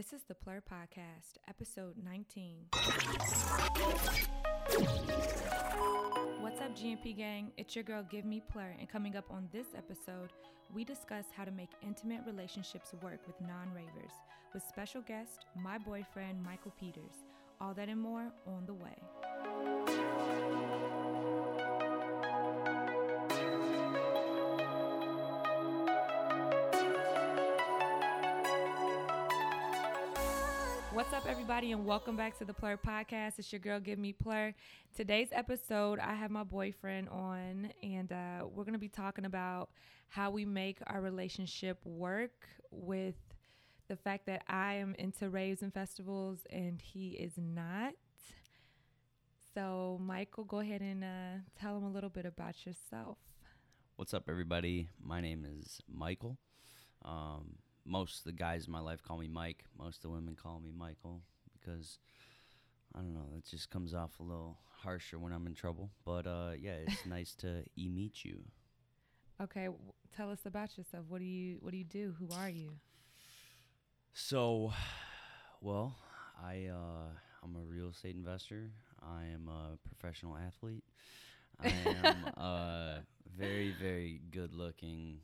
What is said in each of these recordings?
This is the Plur Podcast, episode 19. What's up, GMP gang? It's your girl, Give Me Plur, and coming up on this episode, we discuss how to make intimate relationships work with non ravers with special guest, my boyfriend, Michael Peters. All that and more on the way. What's up, everybody, and welcome back to the Plur Podcast. It's your girl, Give Me Plur. Today's episode, I have my boyfriend on, and uh, we're going to be talking about how we make our relationship work with the fact that I am into raves and festivals and he is not. So, Michael, go ahead and uh, tell him a little bit about yourself. What's up, everybody? My name is Michael. Um, most of the guys in my life call me Mike. Most of the women call me Michael because I don't know. It just comes off a little harsher when I'm in trouble. But uh, yeah, it's nice to e meet you. Okay, w- tell us about yourself. What do you What do you do? Who are you? So, well, I uh, I'm a real estate investor. I am a professional athlete. I am a very very good looking,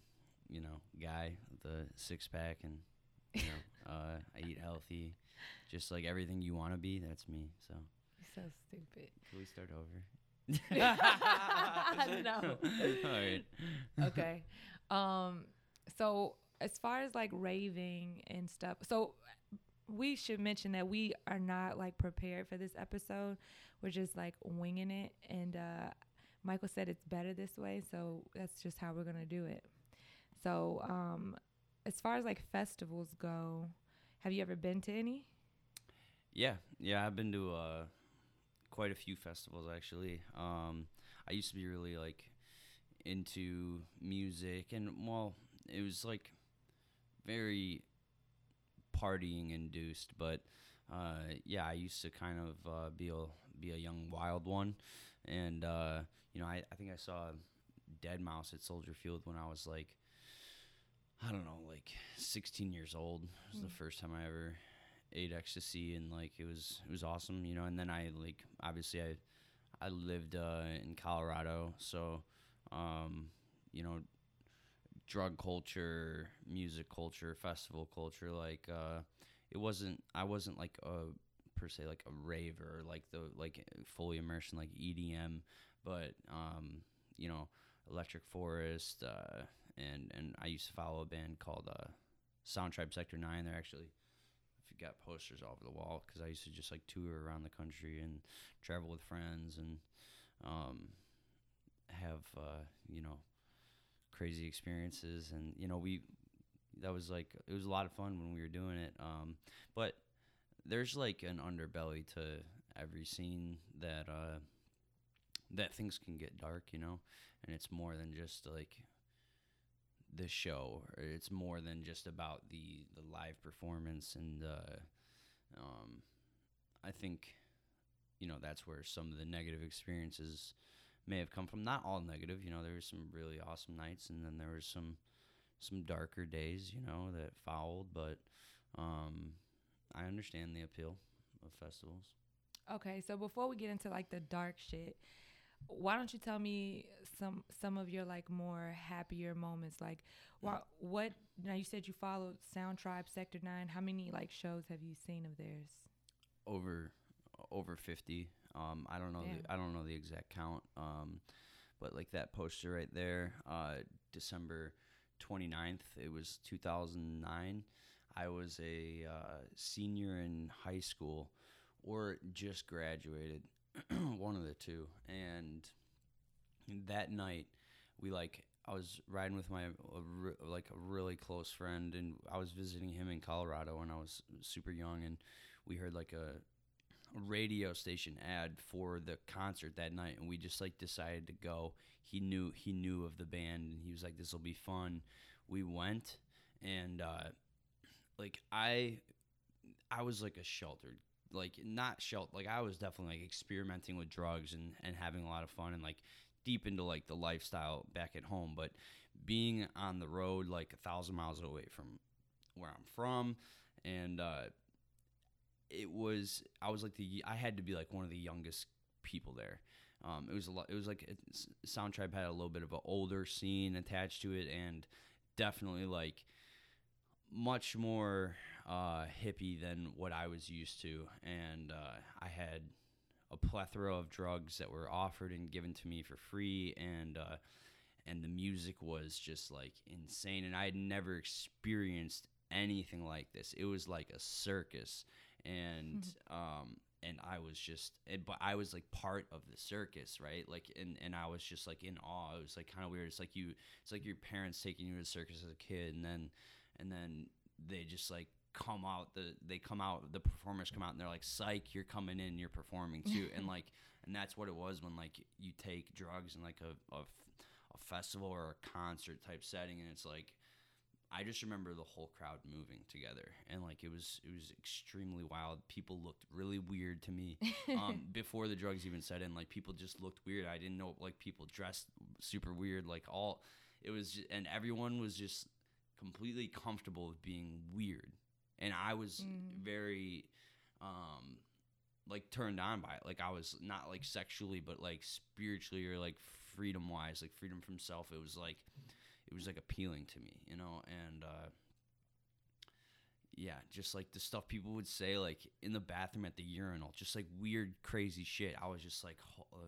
you know, guy the six pack and you know, uh, I eat healthy, just like everything you want to be. That's me. So, You're so stupid. can we start over? no. All right. okay. Um so as far as like raving and stuff. So we should mention that we are not like prepared for this episode. We're just like winging it and uh Michael said it's better this way, so that's just how we're going to do it. So um as far as like festivals go, have you ever been to any? Yeah, yeah, I've been to uh, quite a few festivals actually. Um, I used to be really like into music, and well, it was like very partying induced, but uh, yeah, I used to kind of uh, be a be a young wild one, and uh, you know, I, I think I saw deadmau5 at Soldier Field when I was like. I don't know, like 16 years old. Was the first time I ever ate ecstasy, and like it was it was awesome, you know. And then I like obviously I I lived uh, in Colorado, so um, you know, drug culture, music culture, festival culture, like uh, it wasn't I wasn't like a per se like a raver, like the like fully immersion like EDM, but um, you know, Electric Forest, uh, and and I used to follow a band called uh, Sound Tribe Sector Nine. They're actually if you got posters all over the wall because I used to just like tour around the country and travel with friends and um, have uh, you know crazy experiences. And you know we that was like it was a lot of fun when we were doing it. Um, but there's like an underbelly to every scene that uh, that things can get dark you know? And it's more than just like the show. It's more than just about the the live performance and uh um i think you know that's where some of the negative experiences may have come from not all negative you know there was some really awesome nights and then there was some some darker days you know that fouled but um i understand the appeal of festivals Okay, so before we get into like the dark shit, why don't you tell me some some of your like more happier moments? Like, what what? Now you said you followed Sound Tribe Sector Nine. How many like shows have you seen of theirs? over over 50 um i don't know the, i don't know the exact count um but like that poster right there uh december 29th it was 2009 i was a uh, senior in high school or just graduated one of the two and that night we like I was riding with my like a really close friend and I was visiting him in Colorado when I was super young and we heard like a, radio station ad for the concert that night and we just like decided to go. He knew he knew of the band and he was like this will be fun. We went and uh like I I was like a sheltered like not sheltered like I was definitely like experimenting with drugs and and having a lot of fun and like deep into like the lifestyle back at home but being on the road like a thousand miles away from where I'm from and uh it was I was like the I had to be like one of the youngest people there. Um, it was a lot. It was like it, Sound Tribe had a little bit of an older scene attached to it, and definitely like much more uh, hippie than what I was used to. And uh, I had a plethora of drugs that were offered and given to me for free, and uh, and the music was just like insane. And I had never experienced anything like this. It was like a circus, and um, and I was just, and, but I was like part of the circus, right? Like, and and I was just like in awe. It was like kind of weird. It's like you, it's like your parents taking you to the circus as a kid, and then and then they just like come out the they come out the performers come out and they're like psych you're coming in you're performing too and like and that's what it was when like you take drugs in like a, a, a festival or a concert type setting and it's like I just remember the whole crowd moving together, and like it was it was extremely wild. People looked really weird to me um, before the drugs even set in. Like people just looked weird. I didn't know like people dressed super weird. Like all it was, just, and everyone was just completely comfortable with being weird, and I was Mhm. very um like turned on by it. Like I was not like sexually, but like spiritually or like freedom wise, like freedom from self. It was like it was like appealing to me, you know, and uh yeah, just like the stuff people would say like in the bathroom at the urinal, just like weird crazy shit. I was just like uh,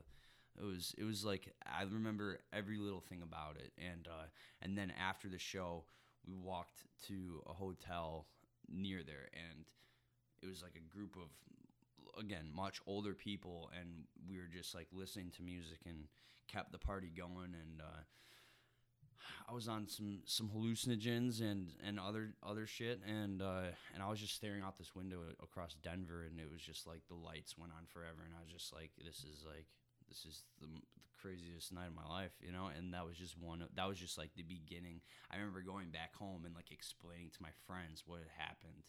it was it was like I remember every little thing about it and uh and then after the show, we walked to a hotel near there and it was like a group of again much older people and we were just like listening to music and kept the party going and uh I was on some some hallucinogens and and other other shit and uh and I was just staring out this window across Denver and it was just like the lights went on forever and I was just like this is like this is the, the craziest night of my life you know? And that was just one that was just like the beginning. I remember going back home and like explaining to my friends what had happened.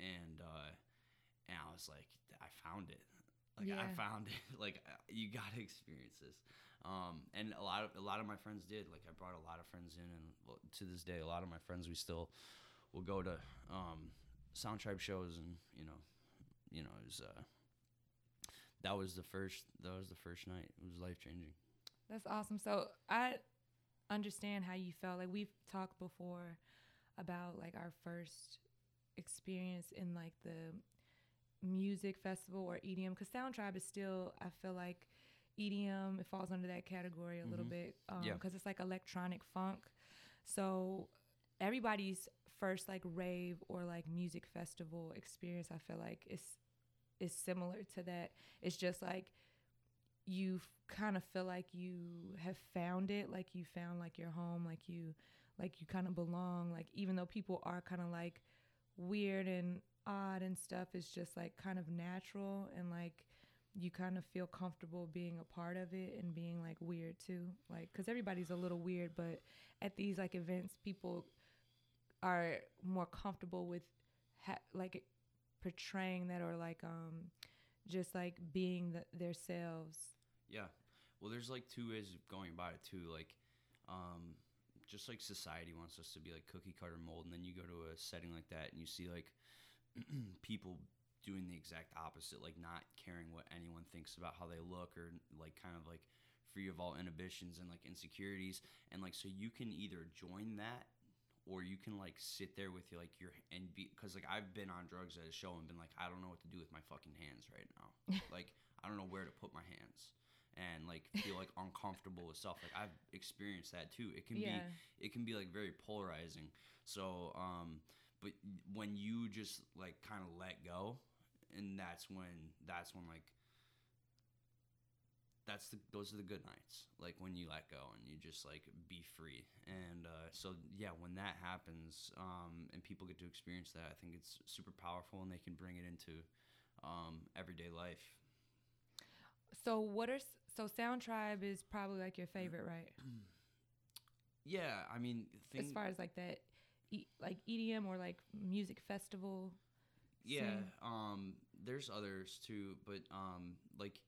And uh and I was like I found it. Like I found it. Like uh, you got to experience this. Um, and a lot of a lot of my friends did. Like I brought a lot of friends in, and to this day, a lot of my friends we still will go to um, Sound Tribe shows, and you know, you know, it was uh, that was the first that was the first night. It was life changing. That's awesome. So I understand how you felt. Like we've talked before about like our first experience in like the music festival or EDM because Sound Tribe is still I feel like EDM it falls under that category a little Mhm. bit Yeah. because it's like electronic funk. So everybody's first like rave or like music festival experience I feel like is is similar to that. It's just like you kind of feel like you have found it, like you found like your home, like you like you kind of belong, like even though people are kind of like weird and odd and stuff, it's just like kind of natural and like you kind of feel comfortable being a part of it and being like weird too. Like cuz everybody's a little weird, but at these like events people are more comfortable with ha- like portraying that or like um just like being the, their selves. Yeah. Well, there's like two ways of going about it too. Like, um, just like society wants us to be like cookie cutter mold, and then you go to a setting like that and you see like people doing the exact opposite, like not caring what anyone thinks about how they look, or like kind of like free of all inhibitions and like insecurities, and like so you can either join that. Or you can like sit there with you like your and be because like I've been on drugs at a show and been like I don't know what to do with my fucking hands right now like I don't know where to put my hands and like feel like uncomfortable with stuff. Like I've experienced that too. It can yeah. be it can be like very polarizing. So um but when you just like kind of let go and that's when that's when like that's the those are the good nights like when you let go and you just like be free and uh, so yeah when that happens um, and people get to experience that i think it's super powerful and they can bring it into um, everyday life So what are so Sound Tribe is probably like your favorite, right? Yeah, I mean, thing, as far as like that, e- like EDM or like music festival. yeah, scene? um, there's others too, but um, like,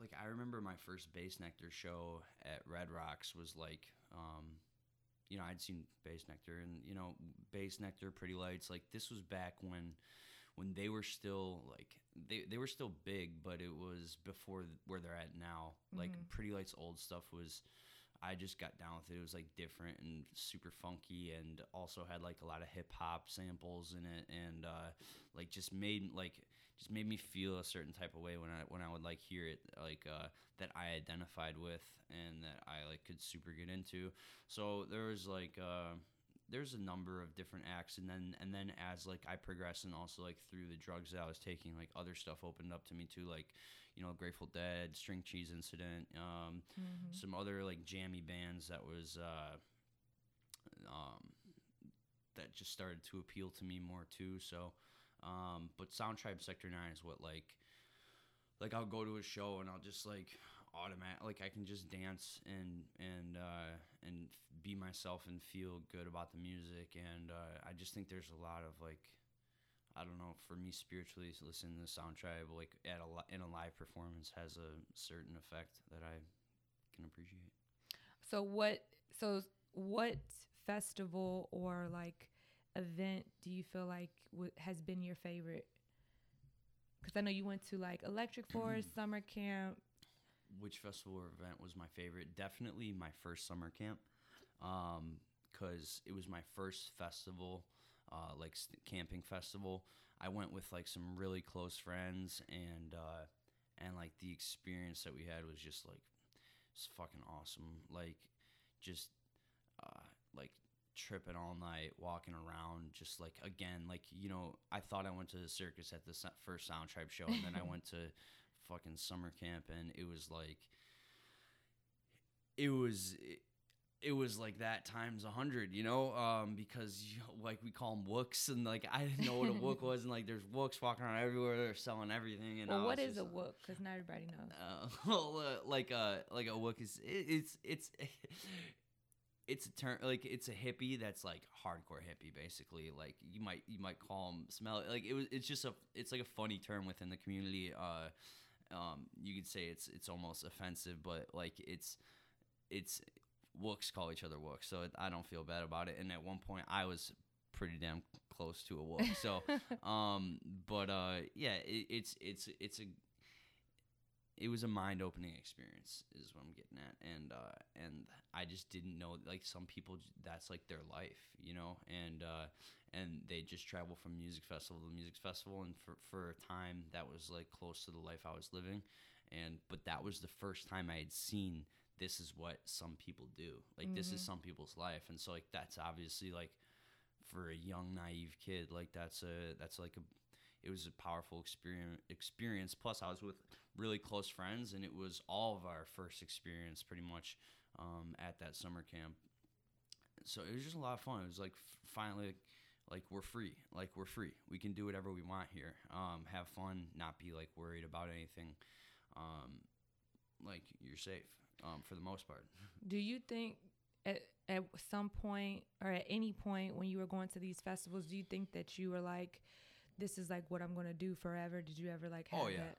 like I remember my first Bassnectar show at Red Rocks was like, um, you know, I'd seen Bassnectar and you know, Bassnectar, Pretty Lights. Like this was back when when they were still like they they were still big, but it was before where they're at now. Like Mhm. Pretty Lights old stuff was. I just got down with it. It was like different and super funky, and also had like a lot of hip hop samples in it, and uh, like just made like just made me feel a certain type of way when I when I would like hear it, like uh, that I identified with and that I like could super get into. So there was like uh, there's a number of different acts, and then and then as like I progressed and also like through the drugs that I was taking, like other stuff opened up to me too, like you know Grateful Dead, String Cheese Incident, um, Mhm. some other like jammy bands that was uh, um, that just started to appeal to me more too. So, um, but Sound Tribe Sector Nine is what like like I'll go to a show and I'll just like automatic like I can just dance and and uh, and be myself and feel good about the music and uh, I just think there's a lot of like I don't know for me spiritually listening to Sound Tribe like at a in a live performance has a certain effect that I can appreciate. So what? So what festival or like event do you feel like w- has been your favorite? Because I know you went to like Electric Forest summer camp. which festival or event was my favorite? Definitely my first summer camp, because it was my first festival, uh, like camping festival. I went with like some really close friends, and uh, and like the experience that we had was just like it's fucking awesome. Like just uh, like tripping all night, walking around, just like again, like you know, I thought I went to the circus at the first Sound Tribe show, and then I went to fucking summer camp, and it was like, it was. It, it was like that times a hundred, you know, um, because you know, like we call them wooks, and like I didn't know what a wook was, and like there's wooks walking around everywhere, they're selling everything. And Well, what is just, a wook? Because not everybody knows. uh, well, uh, like a like a wook is it, it's it's it's a term like it's a hippie that's like hardcore hippie basically. Like you might you might call them smell like it was it's just a it's like a funny term within the community. Uh, um, you could say it's it's almost offensive, but like it's it's wooks call each other wooks, so it, I don't feel bad about it. And at one point, I was pretty damn close to a wook. So, um, but uh, yeah, it, it's it's it's a it was a mind opening experience is what I'm getting at. And uh and I just didn't know like some people that's like their life you know? And uh and they just travel from music festival to music festival. And for for a time that was like close to the life I was living. And but that was the first time I had seen this is what some people do. Like this is Mhm. some people's life. And so like that's obviously like for a young naive kid like that's a that's like a it was a powerful experience. Plus I was with really close friends and it was all of our first experience pretty much um, at that summer camp. So it was just a lot of fun. It was like finally like we're free. Like we're free. We can do whatever we want here. Um, have fun not be like worried about anything. Um, like you're safe um, for the most part. Do you think at, at some point or at any point when you were going to these festivals, do you think that you were like, this is like what I'm to do forever? Did you ever like have Oh, yeah. that?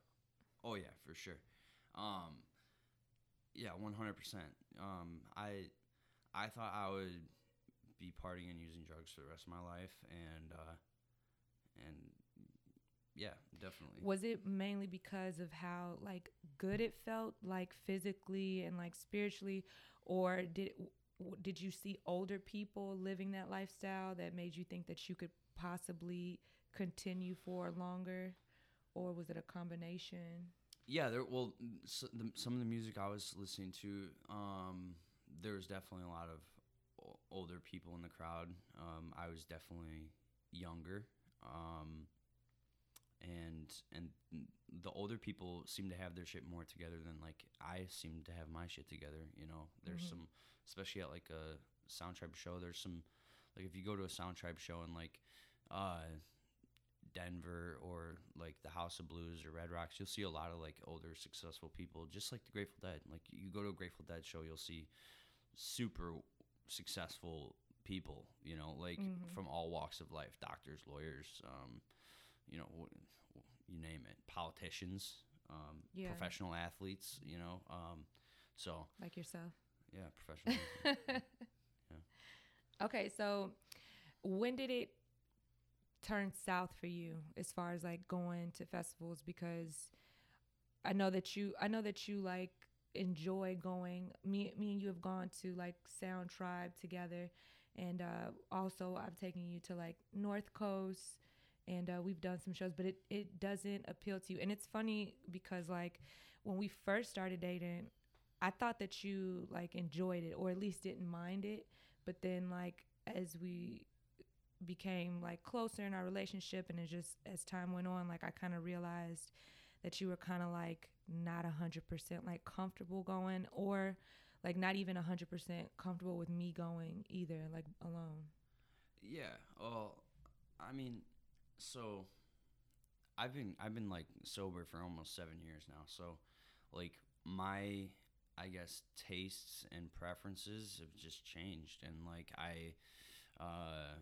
Oh yeah, for sure. Um, yeah, one hundred percent. Um, I I thought I would be partying and using drugs for the rest of my life, and uh, and yeah, definitely. Was it mainly because of how like good it felt, like physically and like spiritually, or did did you see older people living that lifestyle that made you think that you could possibly continue for longer, or was it a combination? Yeah, there. Well, s the, some of the music I was listening to, um, there was definitely a lot of older people in the crowd. Um, I was definitely younger, um, and and the older people seem to have their shit more together than like I seem to have my shit together. You know, there's Mhm. some, especially at like a Sound Tribe show. There's some, like if you go to a Sound Tribe show and like, uh, Denver or like the House of Blues or Red Rocks, you'll see a lot of like older successful people, just like the Grateful Dead. Like you go to a Grateful Dead show, you'll see super successful people, you know, like Mhm. from all walks of life, doctors, lawyers, um, you know, you name it, politicians, um, Yeah. professional athletes, you know, um, so Like yourself. yeah, professional. Okay, so when did it turned south for you as far as like going to festivals because I know that you I know that you like enjoy going. Me me and you have gone to like Sound Tribe together and uh also I've taken you to like North Coast and uh, we've done some shows but it it doesn't appeal to you. And it's funny because like when we first started dating I thought that you like enjoyed it or at least didn't mind it but then like as we became like closer in our relationship and it just as time went on like I kind of realized that you were kind of like not a hundred percent like comfortable going or like not even a hundred percent comfortable with me going either like alone Yeah. Well, I mean, so I've been I've been like sober for almost seven years now. So, like my I guess tastes and preferences have just changed, and like I, uh,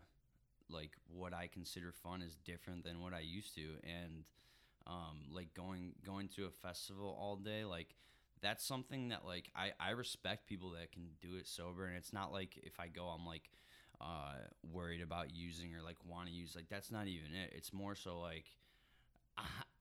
like what I consider fun is different than what I used to, and um, like going going to a festival all day, like that's something that like I I respect people that can do it sober, and it's not like if I go, I'm like uh, worried about using or like want to use. Like that's not even it. It's more so like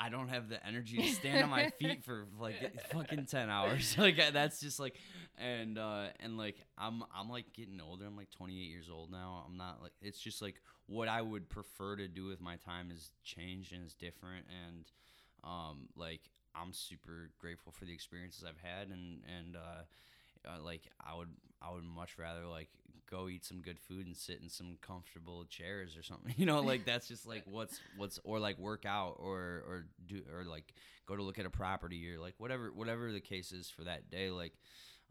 I don't have the energy to stand on my feet for like fucking ten hours. like that's just like, and uh, and like I'm I'm like getting older. I'm like 28 years old now. I'm not like it's just like what I would prefer to do with my time is changed and is different. And um, like I'm super grateful for the experiences I've had and and uh, uh, like I would I would much rather like go eat some good food and sit in some comfortable chairs or something. You know, like that's just like what's what's or like work out or or do or like go to look at a property or like whatever whatever the case is for that day. Like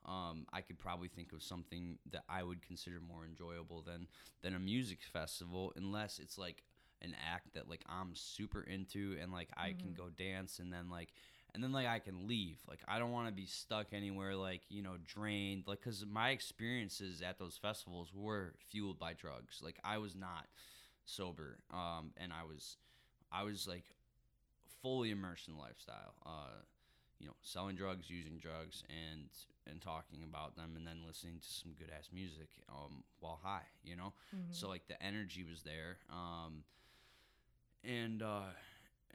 um, I could probably think of something that I would consider more enjoyable than than a music festival, unless it's like an act that like I'm super into and like I can Mhm. go dance and then like and then like I can leave. Like I don't want to be stuck anywhere like, you know, drained like cuz my experiences at those festivals were fueled by drugs. Like I was not sober um and I was I was like fully immersed in the lifestyle. Uh you know, selling drugs, using drugs and and talking about them and then listening to some good ass music um while high, you know? Mhm. So like the energy was there, um, and uh,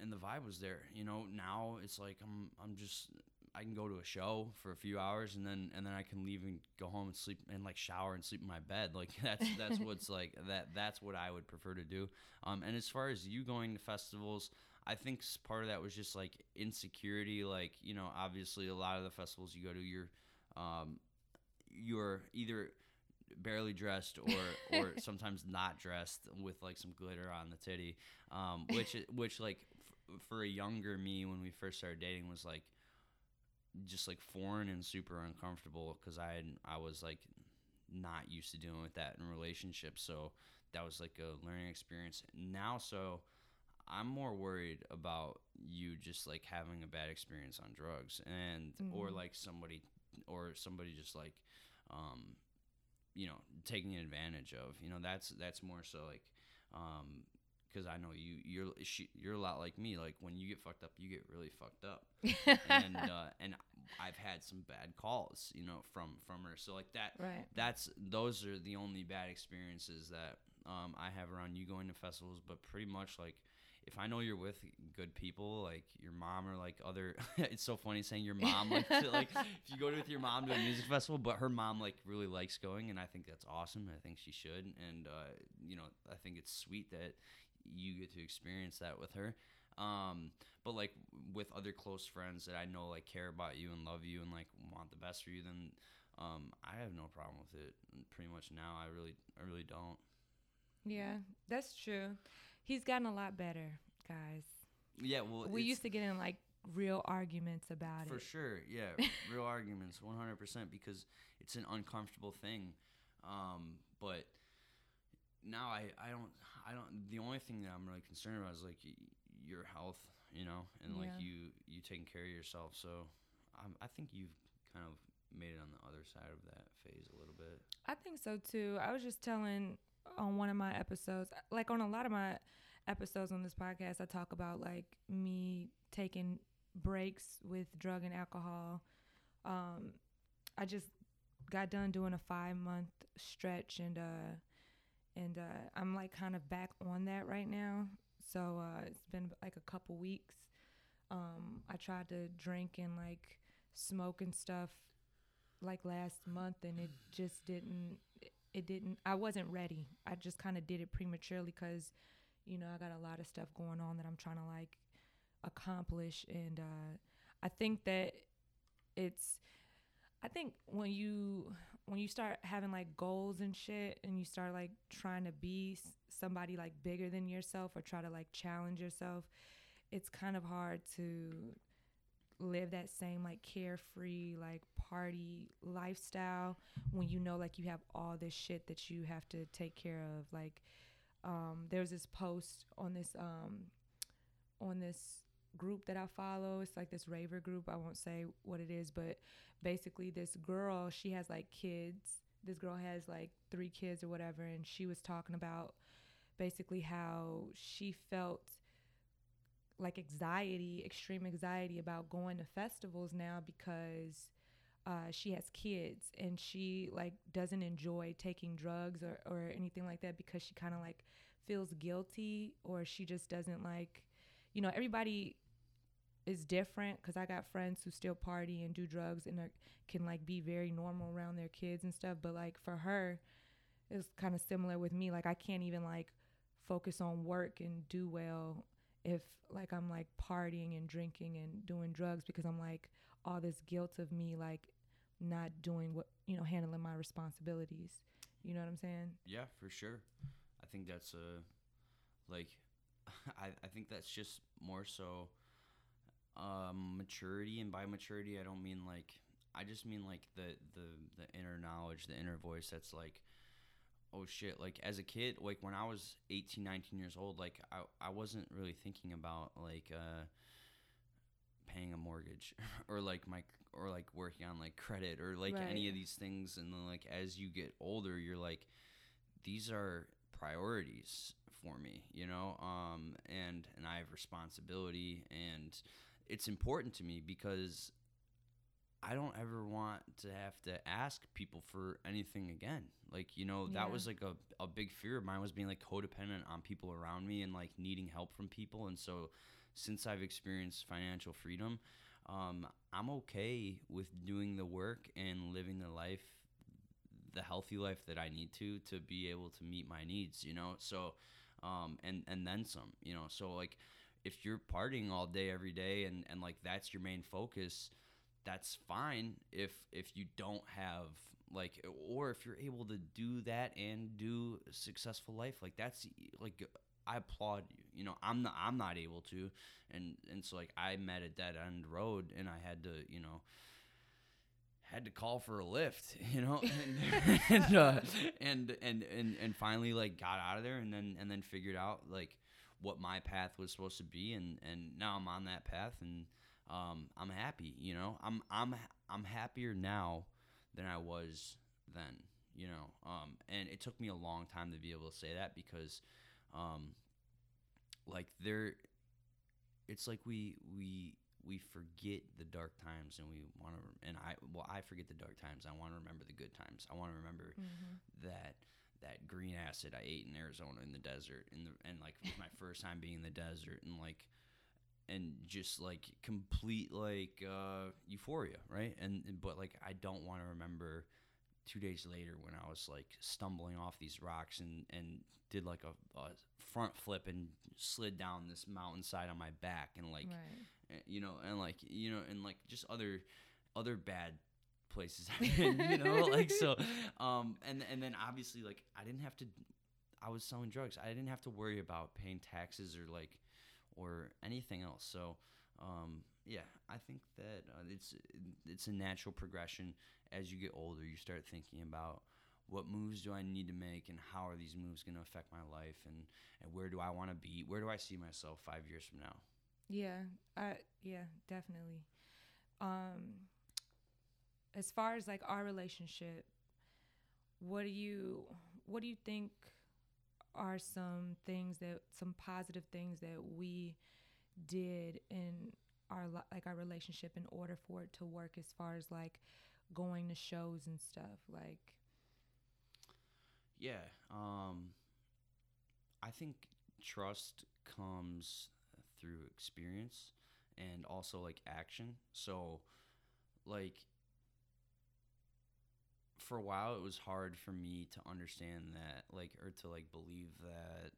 and the vibe was there. You know, now it's like I'm I'm just I can go to a show for a few hours and then and then I can leave and go home and sleep and like shower and sleep in my bed. Like that's that's what's like that that's what I would prefer to do. Um, and as far as you going to festivals. I think part of that was just like insecurity. Like you know, obviously a lot of the festivals you go to, you're um, you're either barely dressed or or sometimes not dressed with like some glitter on the titty um which which like for a younger me when we first started dating was like just like foreign and super uncomfortable because i had i was like not used to dealing with that in relationships so that was like a learning experience now so i'm more worried about you just like having a bad experience on drugs and or Mhm. like somebody or somebody just like um you know taking advantage of you know that's that's more so like um because i know you you're she, you're a lot like me like when you get fucked up you get really fucked up and uh and i've had some bad calls you know from from her so like that right that's those are the only bad experiences that um, I have around you going to festivals. But pretty much like if I know you're with good people, like your mom or like other, it's so funny saying your mom like to, like if you go with your mom to a music festival, but her mom like really likes going, and I think that's awesome. I think she should, and uh, you know I think it's sweet that you get to experience that with her. Um, but like with other close friends that I know like care about you and love you and like want the best for you, then um, I have no problem with it. Pretty much now, I really, I really don't. yeah that's true he's gotten a lot better guys Yeah, well, we used to get in like real arguments about for it For sure. Yeah, real arguments, one hundred percent, because it's an uncomfortable thing. Um, but now I, I don't, I don't. The only thing that I'm really concerned about is like y- your health, you know, and like Yeah. you, you taking care of yourself. So, um, I think you've kind of made it on the other side of that phase a little bit. I think so too. I was just telling on one of my episodes, like on a lot of my episodes on this podcast, I talk about like me taking breaks with drug and alcohol. Um, I just got done doing a five month stretch, and uh, and uh, I'm like kind of back on that right now. So uh, it's been like a couple weeks. Um, I tried to drink and like smoke and stuff like last month, and it just didn't. It didn't. I wasn't ready. I just kind of did it prematurely because, you know, I got a lot of stuff going on that I'm trying to like accomplish, and uh, I think that it's. I think when you when you start having like goals and shit and you start like trying to be somebody like bigger than yourself or try to like challenge yourself it's kind of hard to live that same like carefree like party lifestyle when you know like you have all this shit that you have to take care of. Like um there's this post on this um on this group that I follow. It's like this raver group. I won't say what it is, but basically this girl, she has like kids. This girl has like three kids or whatever, and she was talking about basically how she felt like anxiety, extreme anxiety about going to festivals now because uh, she has kids and she like doesn't enjoy taking drugs or, or anything like that because she kind of like feels guilty or she just doesn't like you know everybody is different because I got friends who still party and do drugs and are, can like be very normal around their kids and stuff. But like for her, it's kind of similar with me. Like I can't even like focus on work and do well if like I'm like partying and drinking and doing drugs because I'm like all this guilt of me like not doing what you know handling my responsibilities. You know what I'm saying? Yeah, for sure. I think that's a like I I think that's just more so um, maturity, and by maturity, I don't mean like I just mean like the the the inner knowledge, the inner voice that's like oh shit like as a kid like when i was 18 19 years old like i, I wasn't really thinking about like uh paying a mortgage or like my or like working on like credit or like right. any of these things and then like as you get older you're like these are priorities for me you know um and and i have responsibility and it's important to me because I don't ever want to have to ask people for anything again. Like, you know, that was like a, a big fear of mine was being like codependent on people around me and like needing help from people. And so since I've experienced financial freedom, um, I'm okay with doing the work and living the life, the healthy life that I need to to be able to meet my needs, you know? So, um, and, and then some, you know? So, like, if you're partying all day every day and, and like that's your main focus that's fine if if you don't have like or if you're able to do that and do a successful life like that's like I applaud you. You know, I'm not I'm not able to, and and so like I met a dead end road, and I had to you know had to call for a lift, you know, and and, uh, and and and and finally like got out of there, and then and then figured out like what my path was supposed to be, and and now I'm on that path, and um, I'm happy. You know, I'm I'm I'm happier now than I was then. You know, um, and it took me a long time to be able to say that because, um, like there, it's like we we we forget the dark times and we want to and i well i forget the dark times i want to remember the good times i want to remember mm-hmm. that that green acid I ate in Arizona in the desert and the and like my first time being in the desert and like and just like complete like uh euphoria, right? And but like I don't want to remember two days later when I was like stumbling off these rocks and and did like a, a front flip and slid down this mountainside on my back and like right. you know and like you know and like just other other bad places you know, like so. Um, and and then obviously like I didn't have to. I was selling drugs. I didn't have to worry about paying taxes or like or anything else. So um, yeah, I think that uh, it's it's a natural progression as you get older. You start thinking about what moves do I need to make and how are these moves going to affect my life and and where do I want to be? Where do I see myself 5 years from now? Yeah. I yeah, definitely. Um as far as like our relationship, what do you what do you think are some things that some positive things that we did in our like our relationship in order for it to work as far as like going to shows and stuff like yeah um I think trust comes through experience and also like action. So like for a while it was hard for me to understand that like or to like believe that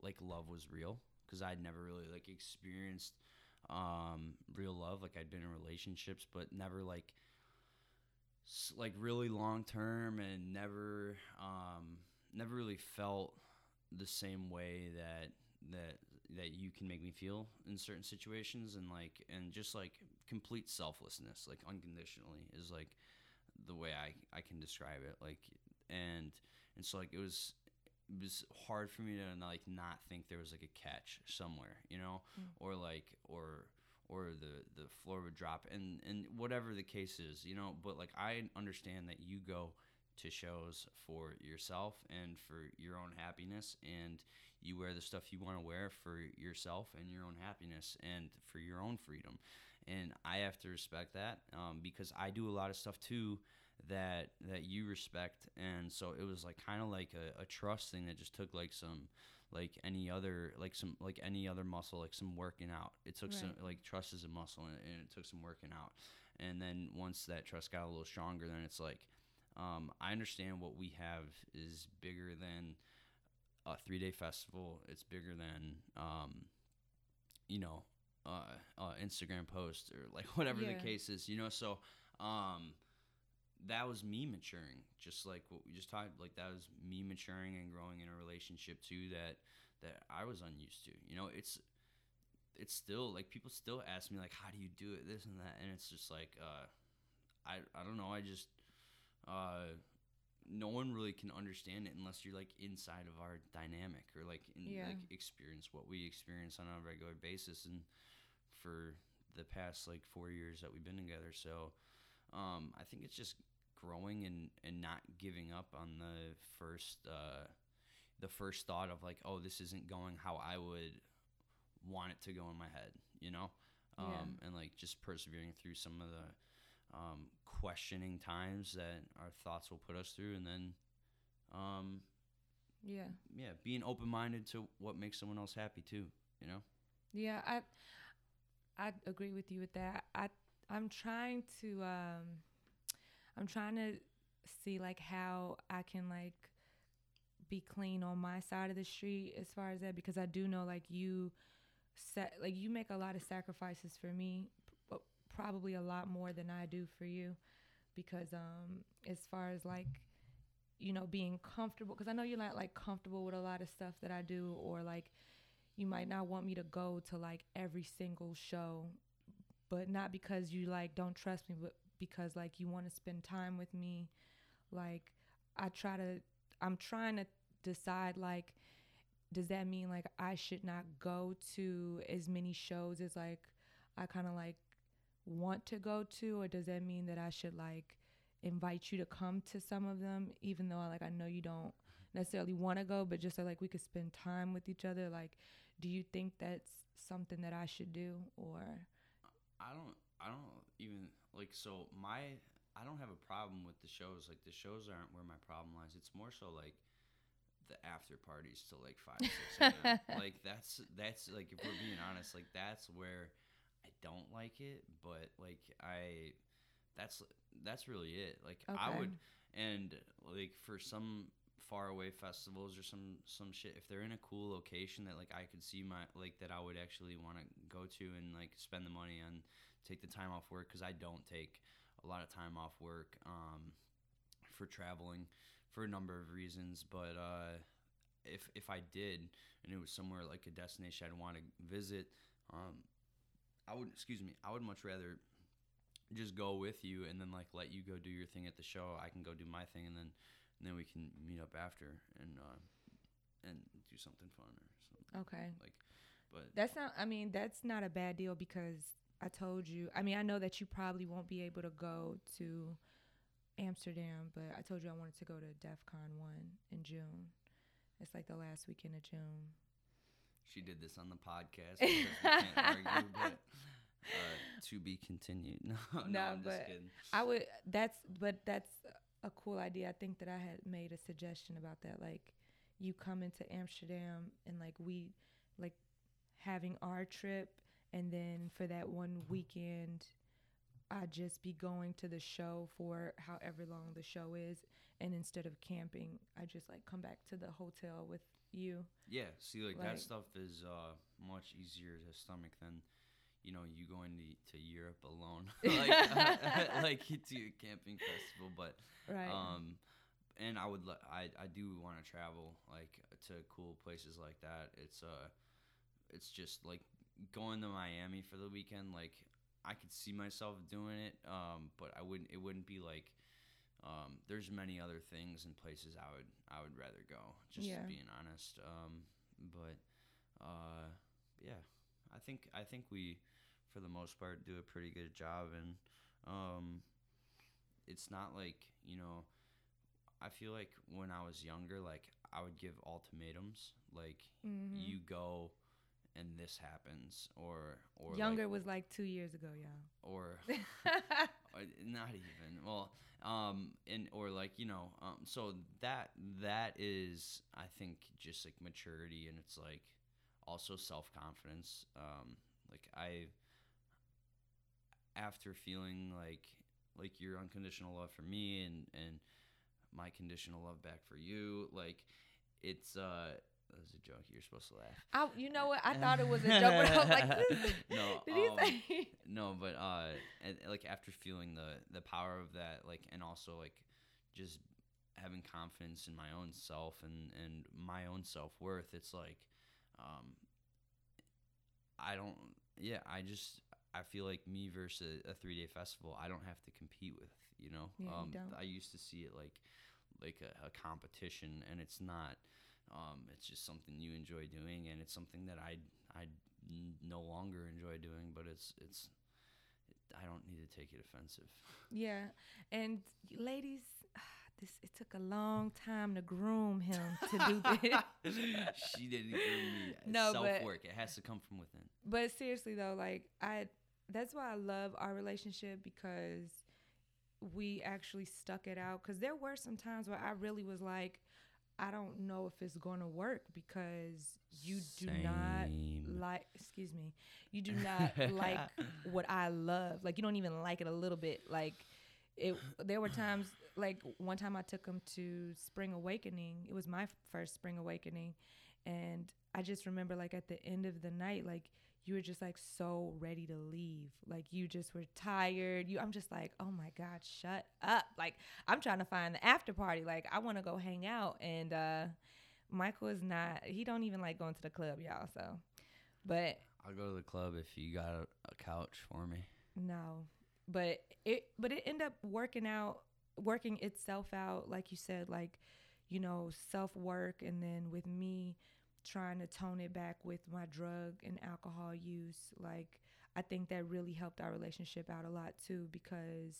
like love was real because I'd never really like experienced um real love. Like I'd been in relationships but never like like really long term and never um never really felt the same way that that that you can make me feel in certain situations. And like and just like complete selflessness like unconditionally is like the way I I can describe it like and and so like it was it was hard for me to like not think there was like a catch somewhere you know? Mm. or like or or the the floor would drop and and whatever the case is you know? But like I understand that you go to shows for yourself and for your own happiness and you wear the stuff you want to wear for yourself and your own happiness and for your own freedom and i have to respect that um, because i do a lot of stuff too that that you respect and so it was like kind of like a, a trust thing that just took like some like any other like some like any other muscle like some working out it took some Right. like trust is a muscle and, and it took some working out and then once that trust got a little stronger then it's like um, I understand what we have is bigger than a three day festival. It's bigger than, um, you know, uh, uh, Instagram post or like whatever Yeah. the case is, you know. So um, that was me maturing, just like what we just talked. Like that was me maturing and growing in a relationship too that that I was unused to. You know, it's it's still like people still ask me like, how do you do it, this and that, and it's just like, uh, I I don't know. I just uh, no one really can understand it unless you're like inside of our dynamic or like in Yeah. like experience what we experience on a regular basis and for the past like four years that we've been together so um, i think it's just growing and and not giving up on the first uh, the first thought of like oh this isn't going how i would want it to go in my head you know um, Yeah. and like just persevering through some of the um, questioning times that our thoughts will put us through, and then, um, Yeah. yeah, being open minded to what makes someone else happy too. You know. Yeah, I I agree with you with that. I I'm trying to um I'm trying to see like how I can like be clean on my side of the street as far as that because I do know like you set like you make a lot of sacrifices for me, but probably a lot more than I do for you because um as far as like you know being comfortable because I know you're not like comfortable with a lot of stuff that I do or like you might not want me to go to like every single show but not because you like don't trust me but because like you want to spend time with me. Like i try to i'm trying to decide like does that mean like i should not go to as many shows as like i kind of like want to go to? Or does that mean that i should like invite you to come to some of them even though like i know you don't necessarily want to go but just so like we could spend time with each other? Like do you think that's something that I should do or I don't. I don't even like. So my. I don't have a problem with the shows. Like the shows aren't where my problem lies. It's more so like the after parties till like five six a.m. like that's that's like if we're being honest, like that's where I don't like it. But like I, that's that's really it. Like I would and like for some far away festivals or some some shit if they're in a cool location that like I could see my like that I would actually want to go to and like spend the money on take the time off work cuz I don't take a lot of time off work um for traveling for a number of reasons but uh if if I did and it was somewhere like a destination I'd want to visit um I would excuse me I would much rather just go with you and then like let you go do your thing at the show. I can go do my thing and then and then we can meet up after and uh, and do something fun or something. Okay. Like but that's not I mean that's not a bad deal because I told you I mean I know that you probably won't be able to go to Amsterdam but I told you I wanted to go to Defqon.1 in June. It's like the last weekend of June. She did this on the podcast because we can't argue but uh, to be continued. No no, No, I'm just but kidding. I would that's but that's a cool idea I think that I had made a suggestion about that like you come into Amsterdam and like we like having our trip and then for that one weekend I just be going to the show for however long the show is and instead of camping I just like come back to the hotel with you. Yeah, see, like, Like- that stuff is uh, much easier to stomach than, you know, you going to, to Europe alone, like like to a camping festival. But Right. um, and I would I I do want to travel like to cool places like that. It's uh, it's just like going to Miami for the weekend. Like I could see myself doing it, um, but I wouldn't. It wouldn't be like. Um, there's many other things and places I would I would rather go. Just Yeah. being honest. Um, but uh, yeah, I think I think we, for the most part, do a pretty good job, and um, it's not like you know. I feel like when I was younger, like I would give ultimatums, like Mhm. you go, and this happens, or or like- Younger was like 2 years ago, or or not even well um and or like you know um so that that is i think just like maturity and it's like also self-confidence um like i after feeling like like your unconditional love for me and and my conditional love back for you like it's uh that was a joke you're supposed to laugh I, you know what? I thought it was a joke, but I was like, No, did he um, say? no, but uh, and, like after feeling the the power of that, like, and also like just having confidence in my own self and and my own self worth, it's like, um, I don't, yeah, I just I feel like me versus a, a three day festival, I don't have to compete with, you know. Yeah, you um, don't. I used to see it like like a, a competition, and it's not. Um, it's just something you enjoy doing, and it's something that I I no longer enjoy doing. But it's it's I don't need to take it offensive. Yeah, and ladies, this it took a long time to groom him to do this. she didn't give me No, but- self work. It has to come from within. but seriously though, like I, that's why I love our relationship because we actually stuck it out. Because there were some times where I really was like, I don't know if it's going to work because you do not like. Excuse me, you do not like what I love. Like you don't even like it a little bit. Like it. There were times like one time I took him to Spring Awakening. It was my first Spring Awakening, and I just remember like at the end of the night, like you were just like so ready to leave. Like you just were tired. You I'm just like, "Oh my god, shut up." Like I'm trying to find the after party. Like I want to go hang out and uh Michael is not he don't even like going to the club, y'all. So but I'll go to the club if you got a, a couch for me. no. But it but it ended up working out working itself out like you said like you know, self-work and then with me trying to tone it back with my drug and alcohol use like I think that really helped our relationship out a lot too because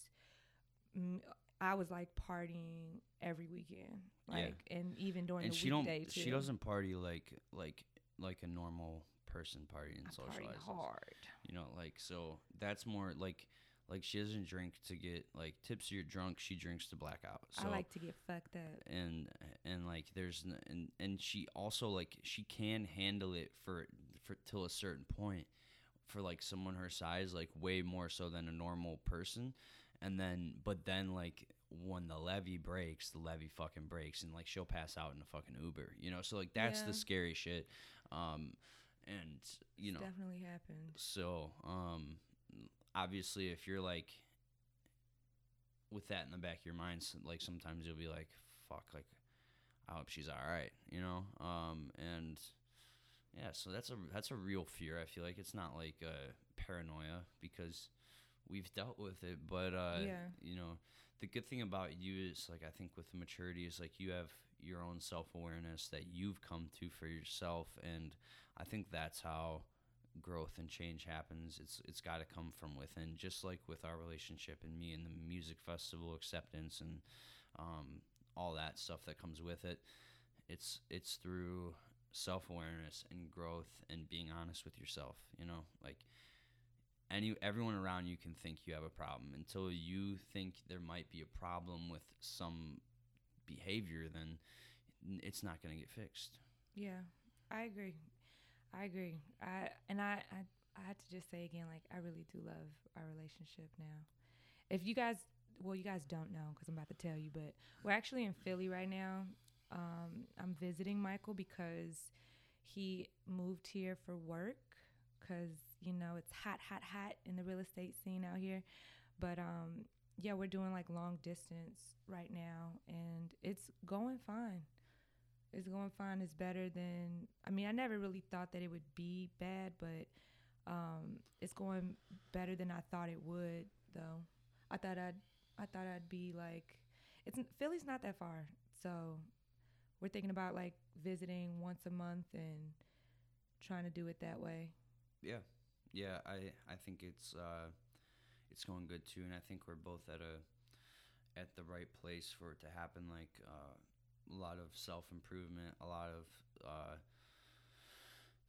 I was like partying every weekend, Yeah. like, and even during and the she don't weekday too. she doesn't party like like like a normal person party and I party hard. You know, like so that's more like like she doesn't drink to get like tipsy or drunk. She drinks to blackout. So I like to get fucked up. and and like there's and and she also like she can handle it for for till a certain point for like someone her size like way more so than a normal person and then but then like when the levee breaks the levee fucking breaks and like she'll pass out in a fucking uber you know so like that's Yeah. the scary shit um and you know definitely happened. so, um, obviously, if you're like with that in the back of your mind, like sometimes you'll be like, "Fuck," like I hope she's all right, you know. Um, and yeah, so that's a that's a real fear. I feel like it's not like uh, paranoia because we've dealt with it, but uh, Yeah. you know, the good thing about you is like I think with the maturity is like you have your own self awareness that you've come to for yourself, and I think that's how growth and change happens. It's it's got to come from within, just like with our relationship and me and the music festival acceptance and um, all that stuff that comes with it. It's it's through self awareness and growth and being honest with yourself. You know, like any everyone around you can think you have a problem until you think there might be a problem with some behavior then it's not gonna get fixed. Yeah, I agree. I agree. I and I, I I had to just say again, like I really do love our relationship now. If you guys, well, you guys don't know because I'm about to tell you, but we're actually in Philly right now. Um, I'm visiting Michael because he moved here for work because you know it's hot, hot, hot in the real estate scene out here. But um, yeah, we're doing like long distance right now, and it's going fine. It's going fine. It's better than I mean, I never really thought that it would be bad, but um, it's going better than I thought it would. Though I thought I'd I thought I'd be like, it's Philly's not that far, so we're thinking about like visiting once a month and trying to do it that way. Yeah, yeah. I I think it's uh, it's going good too, and I think we're both at a at the right place for it to happen. Like uh, a lot of self improvement, a lot of uh,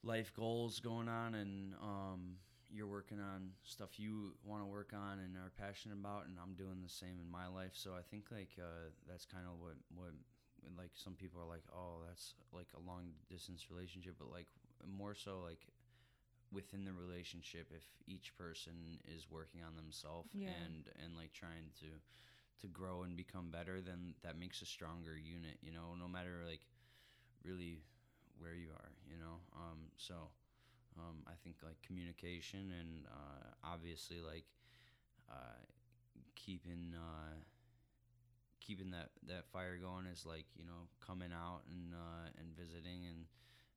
life goals going on, and um, you're working on stuff you want to work on and are passionate about, and I'm doing the same in my life. So I think like uh, that's kind of what what like some people are like, oh, that's like a long distance relationship, but like more so like within the relationship if each person is working on themselves Yeah. and and like trying to to grow and become better then that makes a stronger unit you know no matter like really where you are you know? Um so um i think like communication and uh obviously like uh keeping uh keeping that that fire going is like you know coming out and uh and visiting and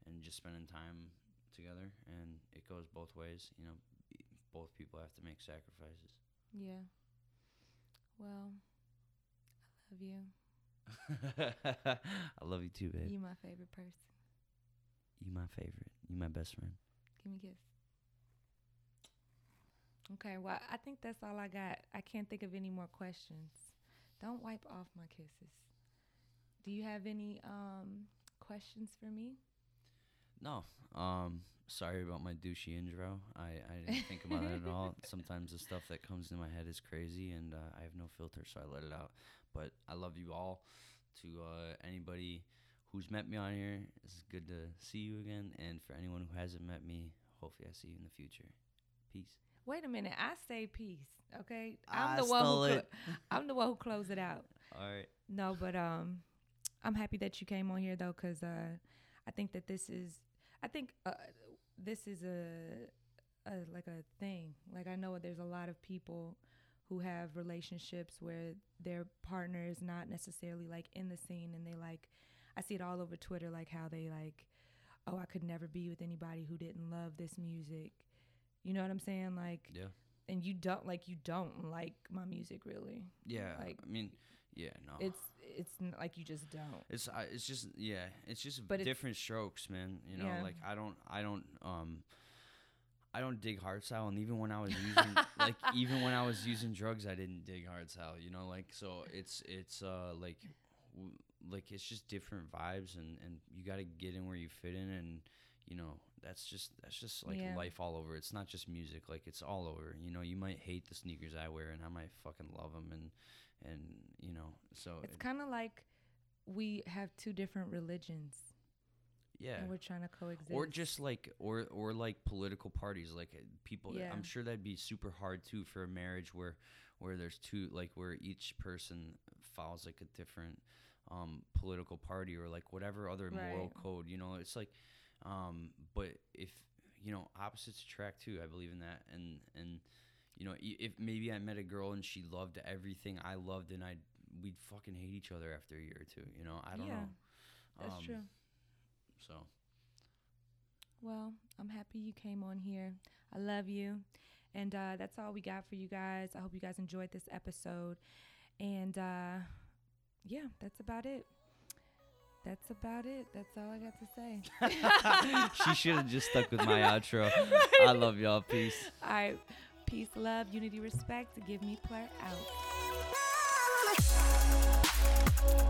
and just spending time together and it goes both ways you know? Both people have to make sacrifices. Yeah. Well, love you. i love you too babe You my favorite person. you my favorite you my best friend Give me a kiss. Okay, well, I think that's all I got. I can't think of any more questions. Don't wipe off my kisses. Do you have any um questions for me? no um sorry about my douchey intro i i didn't think about it at all sometimes the stuff that comes in my head is crazy and uh, i have no filter so i let it out but i love you all to uh, anybody who's met me on here it's good to see you again and for anyone who hasn't met me hopefully i see you in the future peace Wait a minute. I say peace. Okay, I I'm the one who it. I'm the one who closed it out. all right No, but um, I'm happy that you came on here though, cause uh, I think that this is, I think uh, this is a, a like a thing. Like I know there's a lot of people who have relationships where their partner is not necessarily like in the scene, and they like, I see it all over Twitter, like how they like, oh, I could never be with anybody who didn't love this music. You know what I'm saying? Like, yeah and you don't like you don't like my music really. yeah Like- i mean yeah no It's it's like you just don't. It's it's just yeah, it's just But it's- different strokes, man. You know, Yeah. like I don't I don't um I don't dig hardstyle, and even when I was using like even when I was using drugs, I didn't dig hardstyle. You know, like so it's it's uh like w- like it's just different vibes, and and you got to get in where you fit in, and you know that's just that's just like Yeah. life all over. It's not just music, like it's all over. You know, you might hate the sneakers I wear, and I might fucking love them, and and you know so It's it- kind of like we have two different religions yeah. and we're trying to coexist. or just like or or like political parties like uh, people Yeah. i'm sure that'd be super hard too for a marriage where where there's two like where each person follows like a different um political party or like whatever other moral code you know it's like um but if you know opposites attract too i believe in that and and you know if maybe i met a girl and she loved everything i loved and i we'd fucking hate each other after a year or two you know i don't Yeah, know That's Um, true. So Well, I'm happy you came on here. I love you. And uh, that's all we got for you guys. I hope you guys enjoyed this episode. And uh, yeah, that's about it. That's about it. That's all I got to say. she should have just stuck with my outro. I love y'all. Peace. all right. Peace, love, unity, respect. Give me PLUR out.